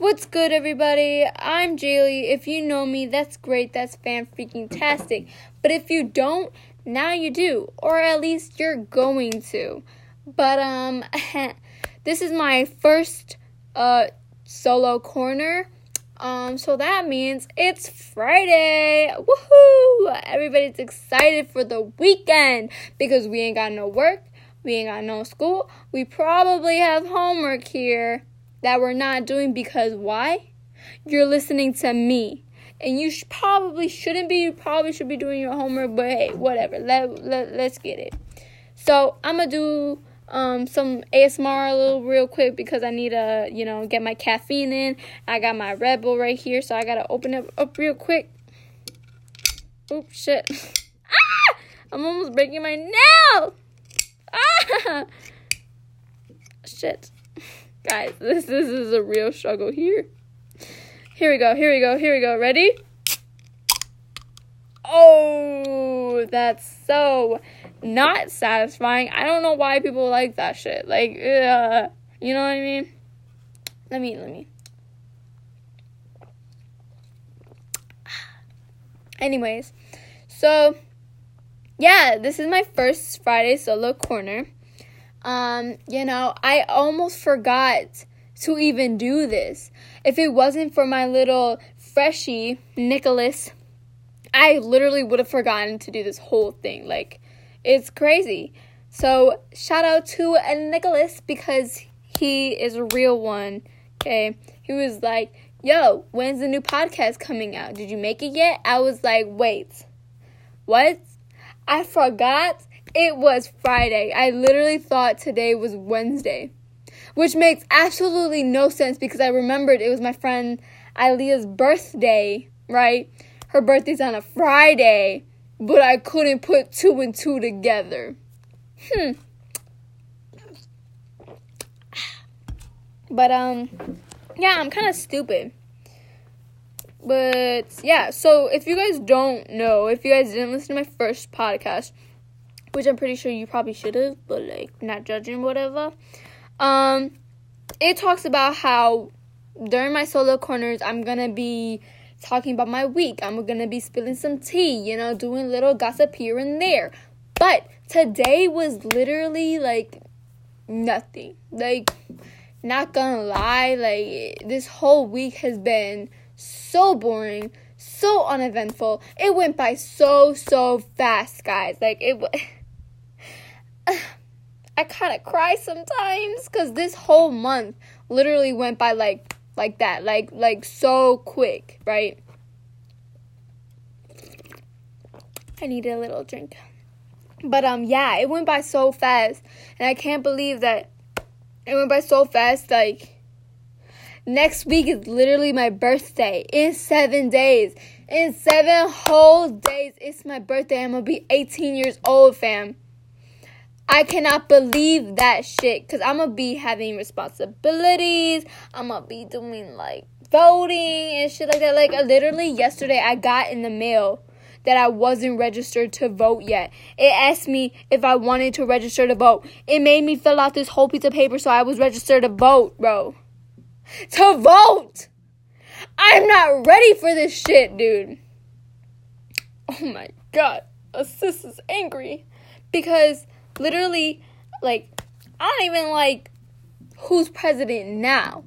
What's good, everybody? I'm Jaylee. If you know me, that's great. That's fan freaking tastic. But if you don't, now you do, or at least you're going to. But um, this is my first uh solo corner. Um, so that means it's Friday. Woohoo! Everybody's excited for the weekend because we ain't got no work, we ain't got no school. We probably have homework here that we're not doing because why? You're listening to me. And you sh- probably shouldn't be, you probably should be doing your homework, but hey, whatever. Let, let, let's get it. So, I'm gonna do um, some ASMR a little real quick because I need to, you know, get my caffeine in. I got my Red Bull right here, so I gotta open it up real quick. Oops, shit. ah! I'm almost breaking my nail! Ah! Shit. Guys, this, this is a real struggle here. Here we go, here we go, here we go. Ready? Oh, that's so not satisfying. I don't know why people like that shit. Like, uh, you know what I mean? Let me, let me. Anyways, so yeah, this is my first Friday solo corner. Um, you know, I almost forgot to even do this. If it wasn't for my little freshie, Nicholas, I literally would have forgotten to do this whole thing. Like, it's crazy. So, shout out to Nicholas because he is a real one. Okay. He was like, Yo, when's the new podcast coming out? Did you make it yet? I was like, Wait, what? I forgot it was Friday. I literally thought today was Wednesday, which makes absolutely no sense because I remembered it was my friend Aaliyah's birthday, right? Her birthday's on a Friday, but I couldn't put two and two together. Hmm. But, um, yeah, I'm kind of stupid. But, yeah, so if you guys don't know, if you guys didn't listen to my first podcast, which I'm pretty sure you probably should have, but like not judging whatever. Um, it talks about how during my solo corners I'm gonna be talking about my week. I'm gonna be spilling some tea, you know, doing little gossip here and there. But today was literally like nothing. Like, not gonna lie, like this whole week has been so boring, so uneventful. It went by so so fast, guys. Like it. I kind of cry sometimes cuz this whole month literally went by like like that, like like so quick, right? I needed a little drink. But um yeah, it went by so fast and I can't believe that it went by so fast like next week is literally my birthday in 7 days. In 7 whole days it's my birthday. I'm going to be 18 years old, fam. I cannot believe that shit because I'm gonna be having responsibilities. I'm gonna be doing like voting and shit like that. Like, literally, yesterday I got in the mail that I wasn't registered to vote yet. It asked me if I wanted to register to vote. It made me fill out this whole piece of paper so I was registered to vote, bro. To vote! I'm not ready for this shit, dude. Oh my god. Assist is angry because literally, like, I don't even like who's president now.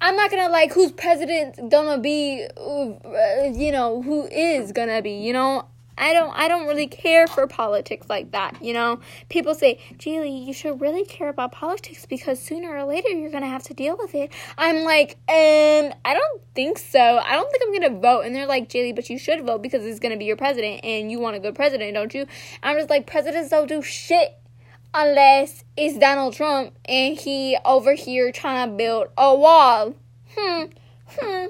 I'm not gonna like who's president gonna be, uh, you know, who is gonna be, you know. I don't I don't really care for politics like that, you know. People say, "Julie, you should really care about politics because sooner or later you're going to have to deal with it." I'm like, "Um, I don't think so. I don't think I'm going to vote." And they're like, "Julie, but you should vote because it's going to be your president and you want a good president, don't you?" I'm just like, "Presidents don't do shit unless it's Donald Trump and he over here trying to build a wall." Hmm. Hmm.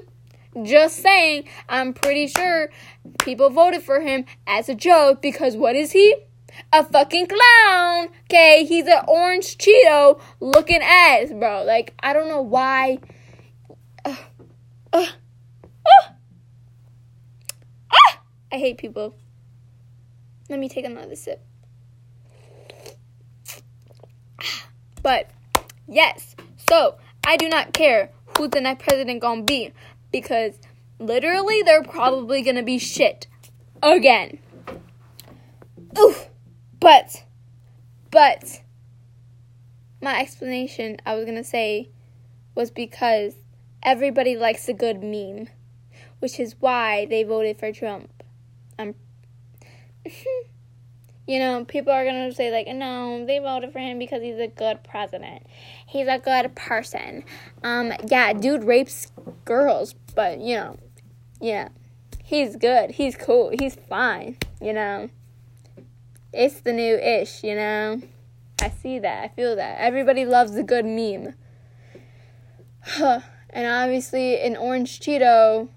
Just saying, I'm pretty sure people voted for him as a joke because what is he? A fucking clown. Okay, he's an orange Cheeto looking ass, bro. Like, I don't know why. Uh, uh, uh, ah! I hate people. Let me take another sip. But, yes. So, I do not care who the next president gonna be? Because literally, they're probably gonna be shit again. Oof. But, but, my explanation I was gonna say was because everybody likes a good meme, which is why they voted for Trump. I'm. you know, people are gonna say like, no, they voted for him because he's a good president. He's a good person. Um, yeah, dude rapes girls, but you know, yeah, he's good. He's cool. He's fine. You know, it's the new ish. You know, I see that. I feel that. Everybody loves a good meme. Huh. And obviously, an orange Cheeto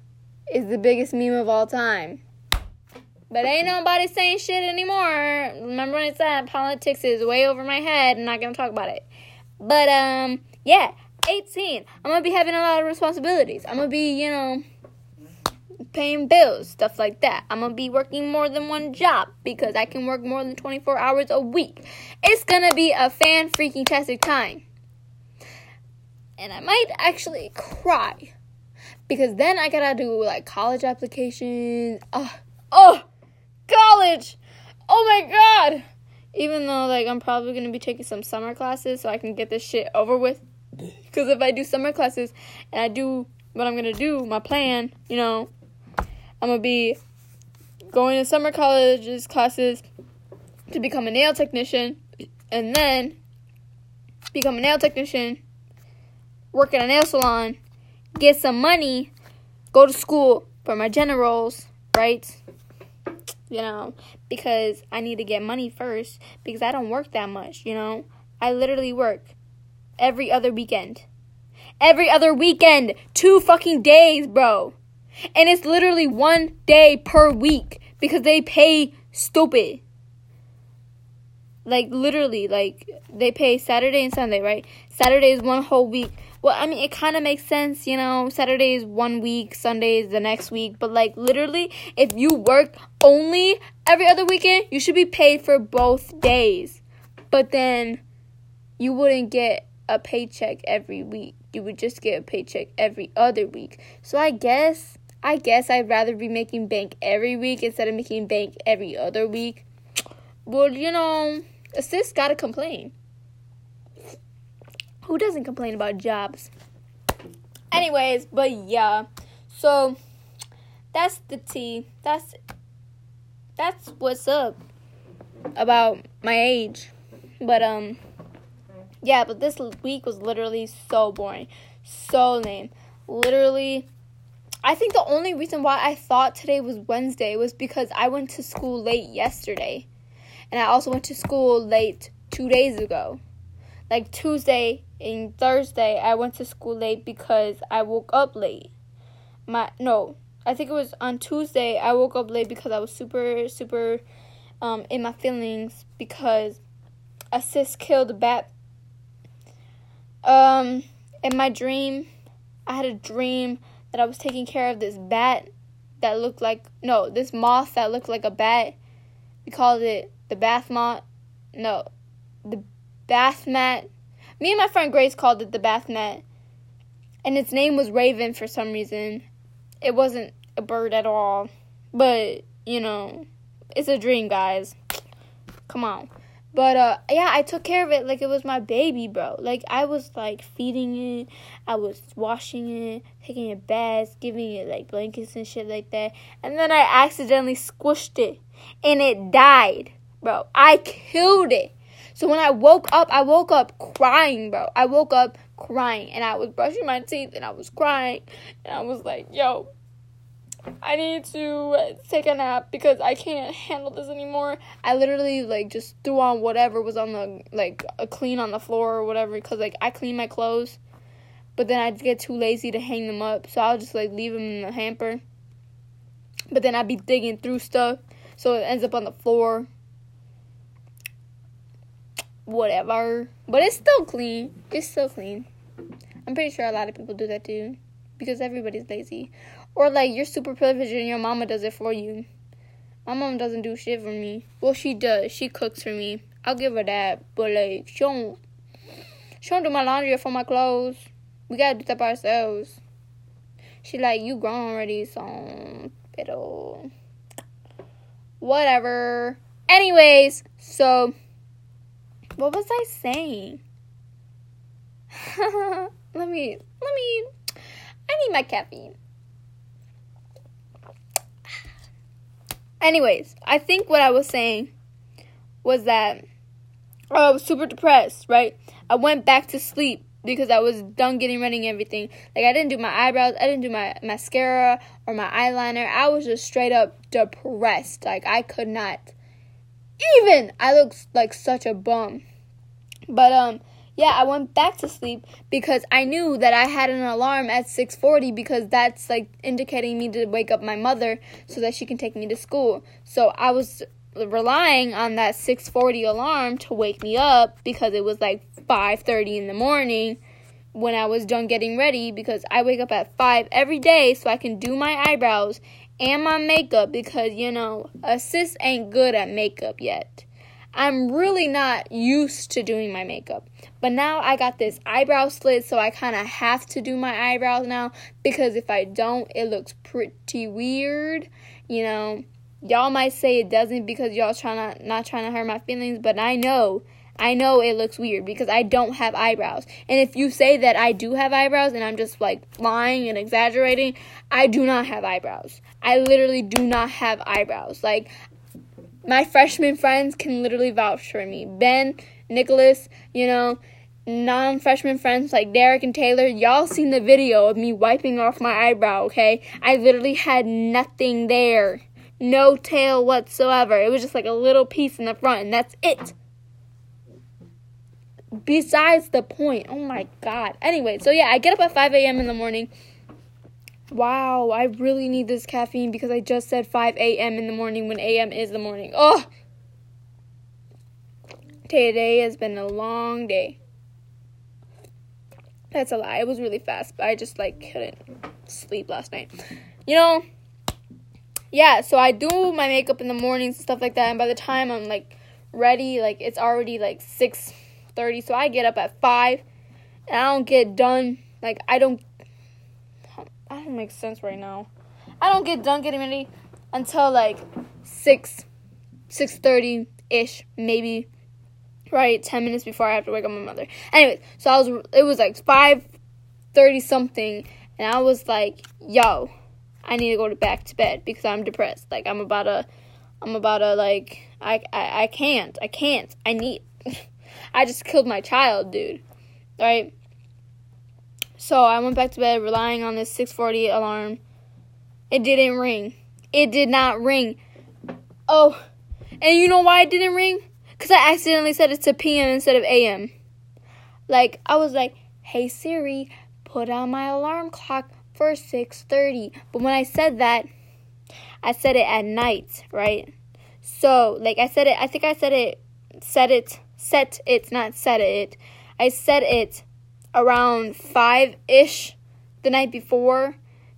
is the biggest meme of all time. But ain't nobody saying shit anymore. Remember when I said politics is way over my head? I'm not gonna talk about it. But um, yeah, 18. I'm gonna be having a lot of responsibilities. I'm gonna be, you know, paying bills, stuff like that. I'm gonna be working more than one job because I can work more than 24 hours a week. It's gonna be a fan freaking tastic time. And I might actually cry because then I gotta do like college applications. Oh, oh college. Oh my god. Even though like I'm probably going to be taking some summer classes so I can get this shit over with. Cuz if I do summer classes and I do what I'm going to do, my plan, you know, I'm going to be going to summer colleges classes to become a nail technician and then become a nail technician, work in a nail salon, get some money, go to school for my generals, right? You know, because I need to get money first because I don't work that much, you know. I literally work every other weekend. Every other weekend, two fucking days, bro. And it's literally one day per week because they pay stupid. Like literally, like they pay Saturday and Sunday, right? Saturday is one whole week. Well, I mean, it kind of makes sense, you know. Saturday is one week, Sunday is the next week. But, like, literally, if you work only every other weekend, you should be paid for both days. But then you wouldn't get a paycheck every week. You would just get a paycheck every other week. So, I guess, I guess I'd rather be making bank every week instead of making bank every other week. Well, you know, a sis gotta complain. Who doesn't complain about jobs? Anyways, but yeah. So that's the tea. That's that's what's up about my age. But um yeah, but this week was literally so boring. So lame. Literally I think the only reason why I thought today was Wednesday was because I went to school late yesterday. And I also went to school late 2 days ago. Like Tuesday and Thursday I went to school late because I woke up late. My no, I think it was on Tuesday I woke up late because I was super super um in my feelings because a sis killed a bat. Um in my dream I had a dream that I was taking care of this bat that looked like no, this moth that looked like a bat. We called it the bath moth. No, the bath mat me and my friend Grace called it the bath mat, and its name was Raven for some reason. It wasn't a bird at all, but you know, it's a dream, guys. Come on. But uh yeah, I took care of it like it was my baby, bro. Like I was like feeding it, I was washing it, taking it baths, giving it like blankets and shit like that. And then I accidentally squished it and it died. Bro, I killed it. So when I woke up, I woke up crying, bro. I woke up crying and I was brushing my teeth and I was crying and I was like, yo, I need to take a nap because I can't handle this anymore. I literally like just threw on whatever was on the like a clean on the floor or whatever because like I clean my clothes, but then I'd get too lazy to hang them up, so I'll just like leave them in the hamper. But then I'd be digging through stuff, so it ends up on the floor whatever. But it's still clean. It's still clean. I'm pretty sure a lot of people do that too. Because everybody's lazy. Or like you're super privileged and your mama does it for you. My mom doesn't do shit for me. Well she does. She cooks for me. I'll give her that. But like she don't she don't do my laundry or for my clothes. We gotta do that by ourselves. She like, you grown already, so pero whatever. Anyways, so what was I saying? let me let me I need my caffeine. Anyways, I think what I was saying was that oh, I was super depressed, right? I went back to sleep because I was done getting ready and everything. Like I didn't do my eyebrows, I didn't do my mascara or my eyeliner. I was just straight up depressed. Like I could not even I looked like such a bum. But um yeah, I went back to sleep because I knew that I had an alarm at 6:40 because that's like indicating me to wake up my mother so that she can take me to school. So I was relying on that 6:40 alarm to wake me up because it was like 5:30 in the morning when I was done getting ready because I wake up at 5 every day so I can do my eyebrows and my makeup because you know, a sis ain't good at makeup yet. I'm really not used to doing my makeup. But now I got this eyebrow slit, so I kind of have to do my eyebrows now because if I don't, it looks pretty weird. You know, y'all might say it doesn't because y'all trying to not trying to hurt my feelings, but I know I know it looks weird because I don't have eyebrows. And if you say that I do have eyebrows and I'm just like lying and exaggerating, I do not have eyebrows. I literally do not have eyebrows. Like my freshman friends can literally vouch for me. Ben, Nicholas, you know, non freshman friends like Derek and Taylor, y'all seen the video of me wiping off my eyebrow, okay? I literally had nothing there. No tail whatsoever. It was just like a little piece in the front, and that's it. Besides the point. Oh my god. Anyway, so yeah, I get up at 5 a.m. in the morning. Wow, I really need this caffeine because I just said 5 a.m. in the morning when a.m. is the morning. Oh! Today has been a long day. That's a lie. It was really fast, but I just like couldn't sleep last night. You know, yeah, so I do my makeup in the mornings and stuff like that, and by the time I'm like ready, like it's already like 6:30, so I get up at 5 and I don't get done like I don't I don't make sense right now. I don't get done getting ready until like six, six thirty ish, maybe. Right, ten minutes before I have to wake up my mother. Anyways, so I was. It was like five thirty something, and I was like, "Yo, I need to go to back to bed because I'm depressed. Like I'm about to, I'm about to like, I, I, I can't, I can't. I need. I just killed my child, dude. Right." So I went back to bed relying on this 640 alarm. It didn't ring. It did not ring. Oh, and you know why it didn't ring? Because I accidentally set it to PM instead of AM. Like, I was like, hey Siri, put on my alarm clock for 6.30. But when I said that, I said it at night, right? So, like, I said it, I think I said it, set it, set it, not set it. I said it around 5 ish the night before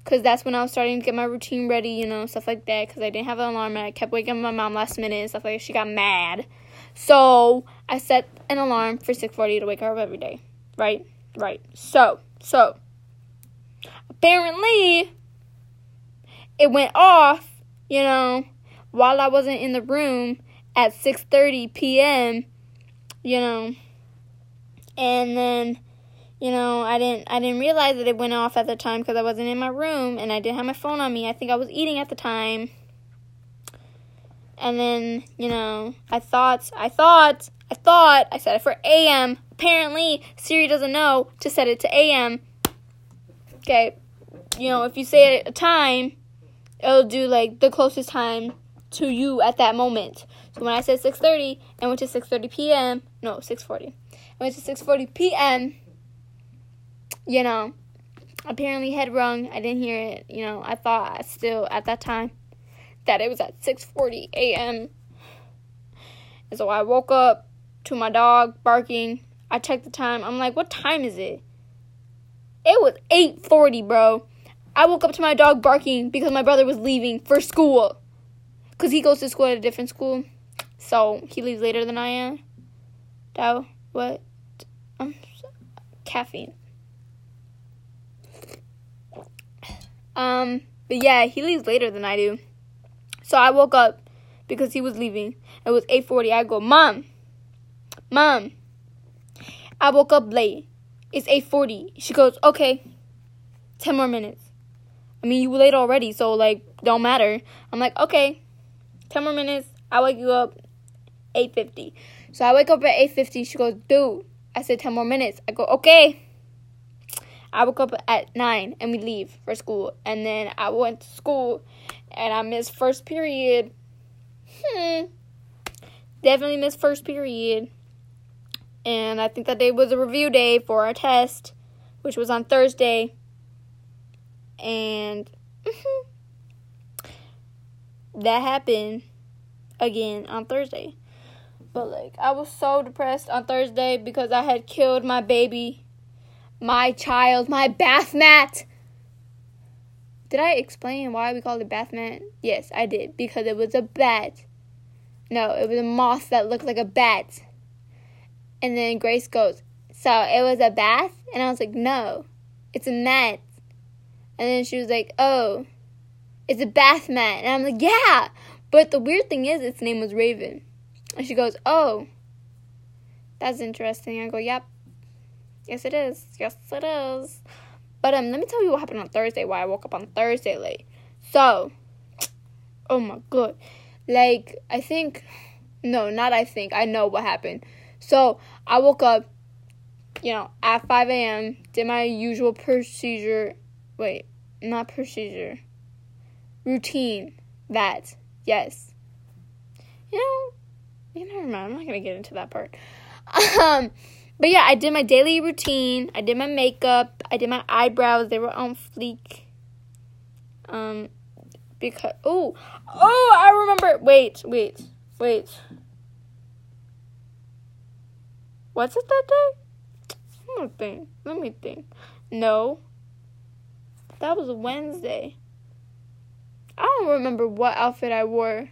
because that's when I was starting to get my routine ready, you know, stuff like that. Because I didn't have an alarm and I kept waking my mom last minute and stuff like that. She got mad, so I set an alarm for six forty to wake her up every day. Right, right. So, so apparently it went off, you know, while I wasn't in the room at six thirty p.m. You know, and then you know, I didn't I didn't realize that it went off at the time because I wasn't in my room and I didn't have my phone on me. I think I was eating at the time. And then, you know, I thought I thought I thought I set it for AM. Apparently, Siri doesn't know to set it to AM. Okay. You know, if you say a time, it'll do like the closest time to you at that moment. So when I said 6:30 and went to 6:30 p.m., no, 6:40. I went to 6:40 p.m you know, apparently head rung. I didn't hear it. You know, I thought I still at that time that it was at 6:40 a.m. And so I woke up to my dog barking. I checked the time. I'm like, "What time is it?" It was 8:40, bro. I woke up to my dog barking because my brother was leaving for school. Cuz he goes to school at a different school. So, he leaves later than I am. That what? Um, caffeine. Um, but yeah, he leaves later than I do. So I woke up because he was leaving. It was 8:40. I go, "Mom. Mom. I woke up late. It's 8:40." She goes, "Okay. 10 more minutes." I mean, you were late already, so like don't matter. I'm like, "Okay. 10 more minutes. I wake you up 8:50." So I wake up at 8:50. She goes, "Dude." I said 10 more minutes. I go, "Okay." I woke up at 9 and we leave for school. And then I went to school and I missed first period. Hmm. Definitely missed first period. And I think that day was a review day for our test, which was on Thursday. And that happened again on Thursday. But like I was so depressed on Thursday because I had killed my baby my child, my bath mat. Did I explain why we called it bath mat? Yes, I did. Because it was a bat. No, it was a moth that looked like a bat. And then Grace goes, So it was a bath? And I was like, No, it's a mat. And then she was like, Oh, it's a bath mat. And I'm like, Yeah. But the weird thing is, its name was Raven. And she goes, Oh, that's interesting. I go, Yep. Yes, it is. Yes, it is. But um, let me tell you what happened on Thursday. Why I woke up on Thursday late. So, oh my god, like I think, no, not I think. I know what happened. So I woke up, you know, at five a.m. Did my usual procedure. Wait, not procedure. Routine. That yes. You know, you never mind. I'm not gonna get into that part. Um but yeah, I did my daily routine. I did my makeup. I did my eyebrows. They were on fleek. Um, because oh oh I remember. Wait wait wait. What's it that day? Let me think. Let me think. No. That was Wednesday. I don't remember what outfit I wore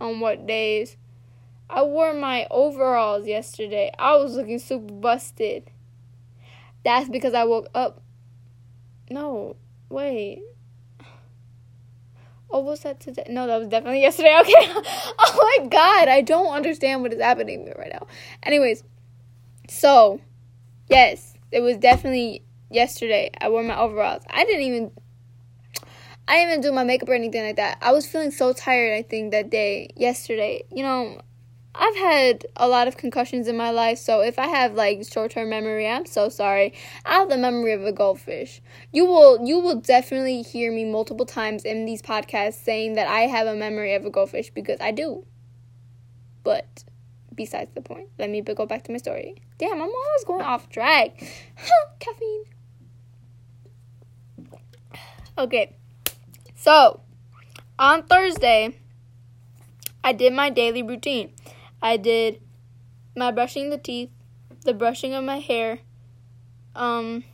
on what days. I wore my overalls yesterday. I was looking super busted. That's because I woke up. No, wait. Oh, was that today? No, that was definitely yesterday. Okay. oh my god, I don't understand what is happening to me right now. Anyways, so yes, it was definitely yesterday. I wore my overalls. I didn't even I didn't even do my makeup or anything like that. I was feeling so tired, I think, that day, yesterday. You know, I've had a lot of concussions in my life, so if I have like short-term memory, I'm so sorry. I have the memory of a goldfish. You will you will definitely hear me multiple times in these podcasts saying that I have a memory of a goldfish because I do. But besides the point, let me go back to my story. Damn, I'm always going off track. Caffeine. Okay. So, on Thursday, I did my daily routine. I did my brushing the teeth, the brushing of my hair, um,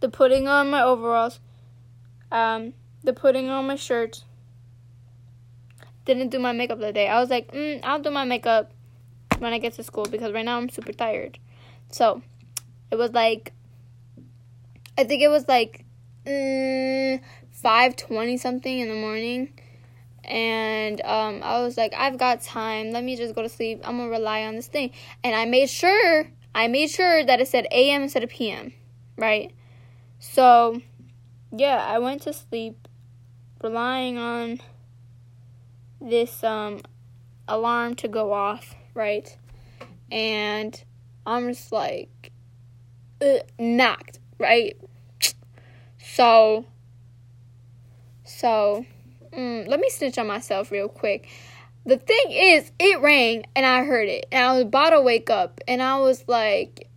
the putting on my overalls, um, the putting on my shirt. Didn't do my makeup that day. I was like, mm, I'll do my makeup when I get to school because right now I'm super tired. So it was like, I think it was like mm, five twenty something in the morning and um, I was like, I've got time. Let me just go to sleep. I'm gonna rely on this thing. And I made sure, I made sure that it said AM instead of PM, right? So, yeah, I went to sleep, relying on this um alarm to go off, right? And I'm just like uh, knocked, right? So, so mm, let me snitch on myself real quick. The thing is, it rang and I heard it, and I was about to wake up, and I was like,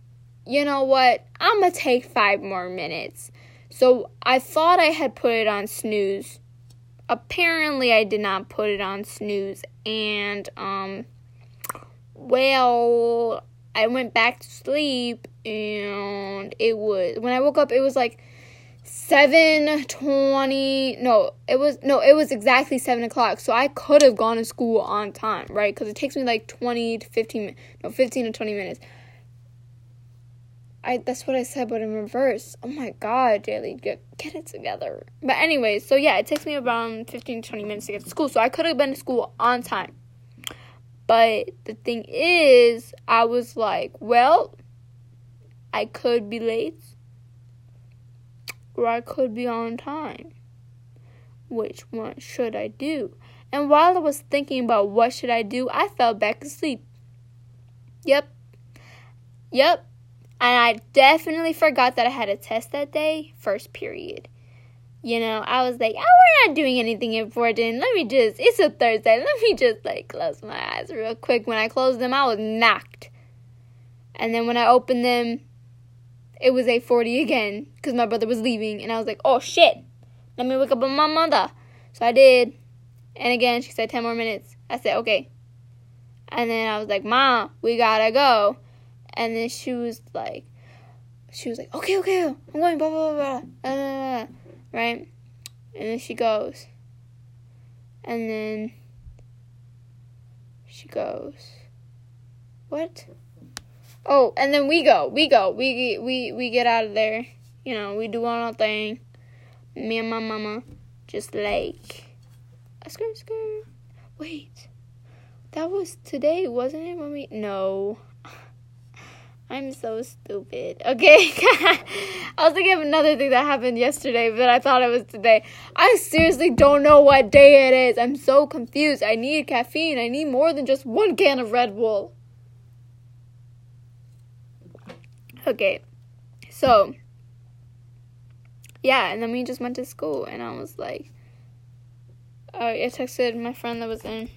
you know what? I'm gonna take five more minutes. So I thought I had put it on snooze. Apparently, I did not put it on snooze, and um, well, I went back to sleep, and it was when I woke up, it was like 7.20 no it was no it was exactly 7 o'clock so i could have gone to school on time right because it takes me like 20 to 15 no 15 to 20 minutes I that's what I said, but in reverse. Oh my god, Jaylee, get get it together. But anyway, so yeah, it takes me around 15 to 20 minutes to get to school. So I could have been to school on time. But the thing is, I was like, well, I could be late or I could be on time. Which one should I do? And while I was thinking about what should I do, I fell back asleep. Yep. Yep. And I definitely forgot that I had a test that day, first period. You know, I was like, oh, we're not doing anything important. Let me just, it's a Thursday. Let me just like close my eyes real quick. When I closed them, I was knocked. And then when I opened them, it was 8.40 again because my brother was leaving. And I was like, oh shit, let me wake up my mother. So I did. And again, she said 10 more minutes. I said, okay. And then I was like, Mom, we gotta go. And then she was like, she was like, okay, okay, I'm going, blah, blah, blah, blah, blah, blah, right? And then she goes. And then she goes, what? Oh, and then we go, we go, we we we get out of there. You know, we do our thing. Me and my mama, just like a skirt, skirt. Wait, that was today, wasn't it? When we no, I'm so stupid. Okay. I was thinking of another thing that happened yesterday, but I thought it was today. I seriously don't know what day it is. I'm so confused. I need caffeine. I need more than just one can of Red Bull. Okay. So, yeah, and then we just went to school, and I was like, I texted my friend that was in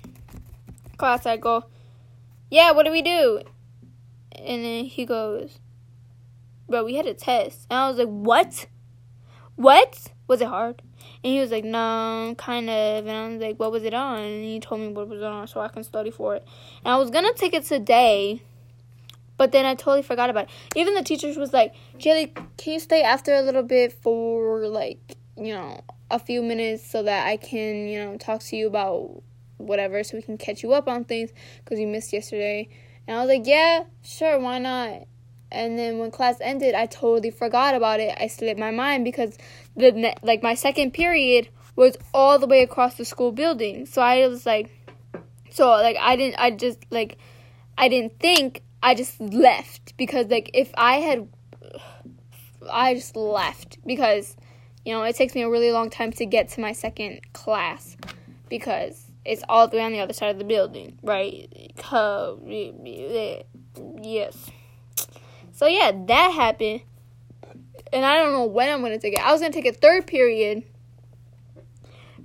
class. I go, yeah, what do we do? And then he goes, Bro, we had a test. And I was like, What? What? Was it hard? And he was like, No, kind of. And I was like, What was it on? And he told me what it was on so I can study for it. And I was gonna take it today, but then I totally forgot about it. Even the teachers was like, Jaylee, can you stay after a little bit for like, you know, a few minutes so that I can, you know, talk to you about whatever so we can catch you up on things because you missed yesterday. And I was like, yeah, sure, why not? And then when class ended, I totally forgot about it. I slipped my mind because the ne- like my second period was all the way across the school building. So I was like, so like I didn't, I just like, I didn't think. I just left because like if I had, I just left because, you know, it takes me a really long time to get to my second class because it's all the way on the other side of the building, right? Yes. So yeah, that happened. And I don't know when I'm gonna take it. I was gonna take a third period,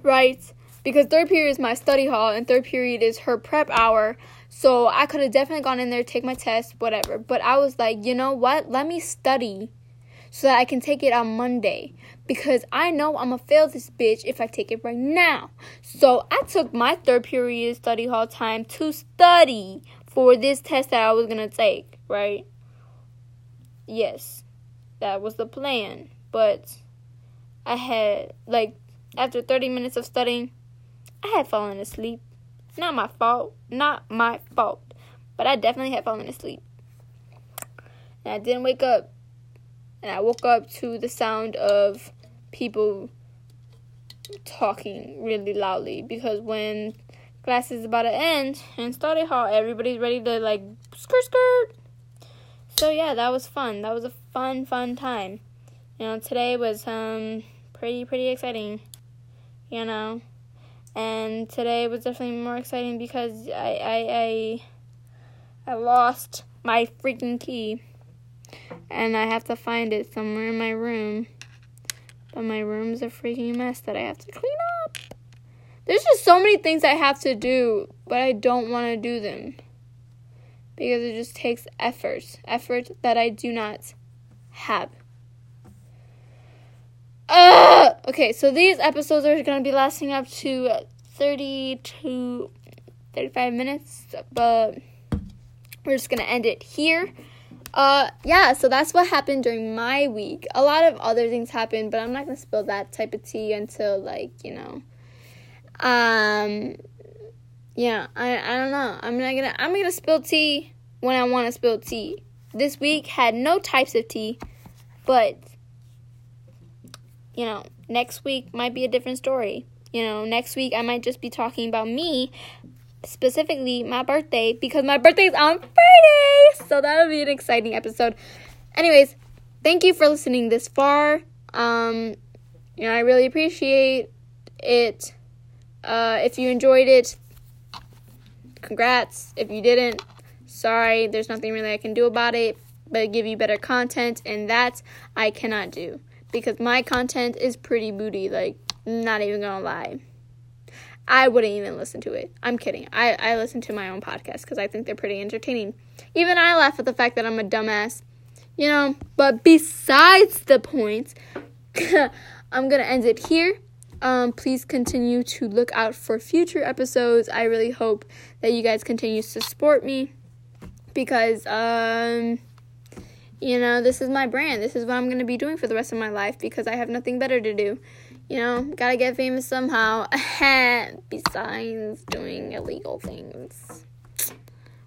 right? Because third period is my study hall and third period is her prep hour. So I could have definitely gone in there, take my test, whatever. But I was like, you know what? Let me study so that I can take it on Monday because I know I'm gonna fail this bitch if I take it right now. So I took my third period study hall time to study for this test that I was gonna take, right? Yes, that was the plan. But I had, like, after 30 minutes of studying, I had fallen asleep. Not my fault. Not my fault. But I definitely had fallen asleep. And I didn't wake up and I woke up to the sound of people talking really loudly because when class is about to end in study hall, everybody's ready to like skirt skirt. So yeah, that was fun. That was a fun fun time. You know, today was um pretty pretty exciting. You know, and today was definitely more exciting because I I I, I lost my freaking key and I have to find it somewhere in my room. But my room's a freaking mess that I have to clean up. There's just so many things I have to do, but I don't want to do them. Because it just takes effort. Effort that I do not have. Uh, okay, so these episodes are going to be lasting up to 30 to 35 minutes, but we're just going to end it here. Uh, yeah, so that's what happened during my week. A lot of other things happened, but I'm not gonna spill that type of tea until like you know. Um, yeah, I I don't know. I'm not gonna I'm gonna spill tea when I want to spill tea. this week had no types of tea, but you know, next week might be a different story. You know, next week I might just be talking about me, specifically my birthday, because my birthday's on Friday. So that'll be an exciting episode. Anyways, thank you for listening this far. Um, you know, I really appreciate it. Uh, if you enjoyed it, congrats. If you didn't, sorry. There's nothing really I can do about it, but give you better content, and that I cannot do because my content is pretty booty. Like, not even gonna lie. I wouldn't even listen to it. I'm kidding. I, I listen to my own podcast because I think they're pretty entertaining. Even I laugh at the fact that I'm a dumbass. You know, but besides the point, I'm gonna end it here. Um, please continue to look out for future episodes. I really hope that you guys continue to support me because um you know, this is my brand. This is what I'm going to be doing for the rest of my life because I have nothing better to do. You know, got to get famous somehow besides doing illegal things.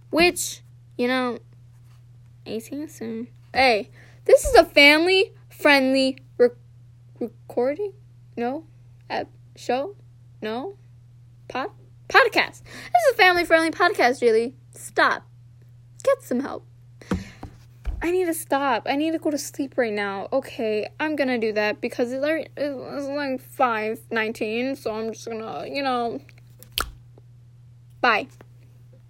Which, you know, 18 soon. Hey, this is a family friendly re- recording? No? Ep- show? No? Pod? Podcast. This is a family friendly podcast, really. Stop. Get some help. I need to stop. I need to go to sleep right now. Okay, I'm gonna do that because it's like, it's like 5 19, so I'm just gonna, you know. Bye.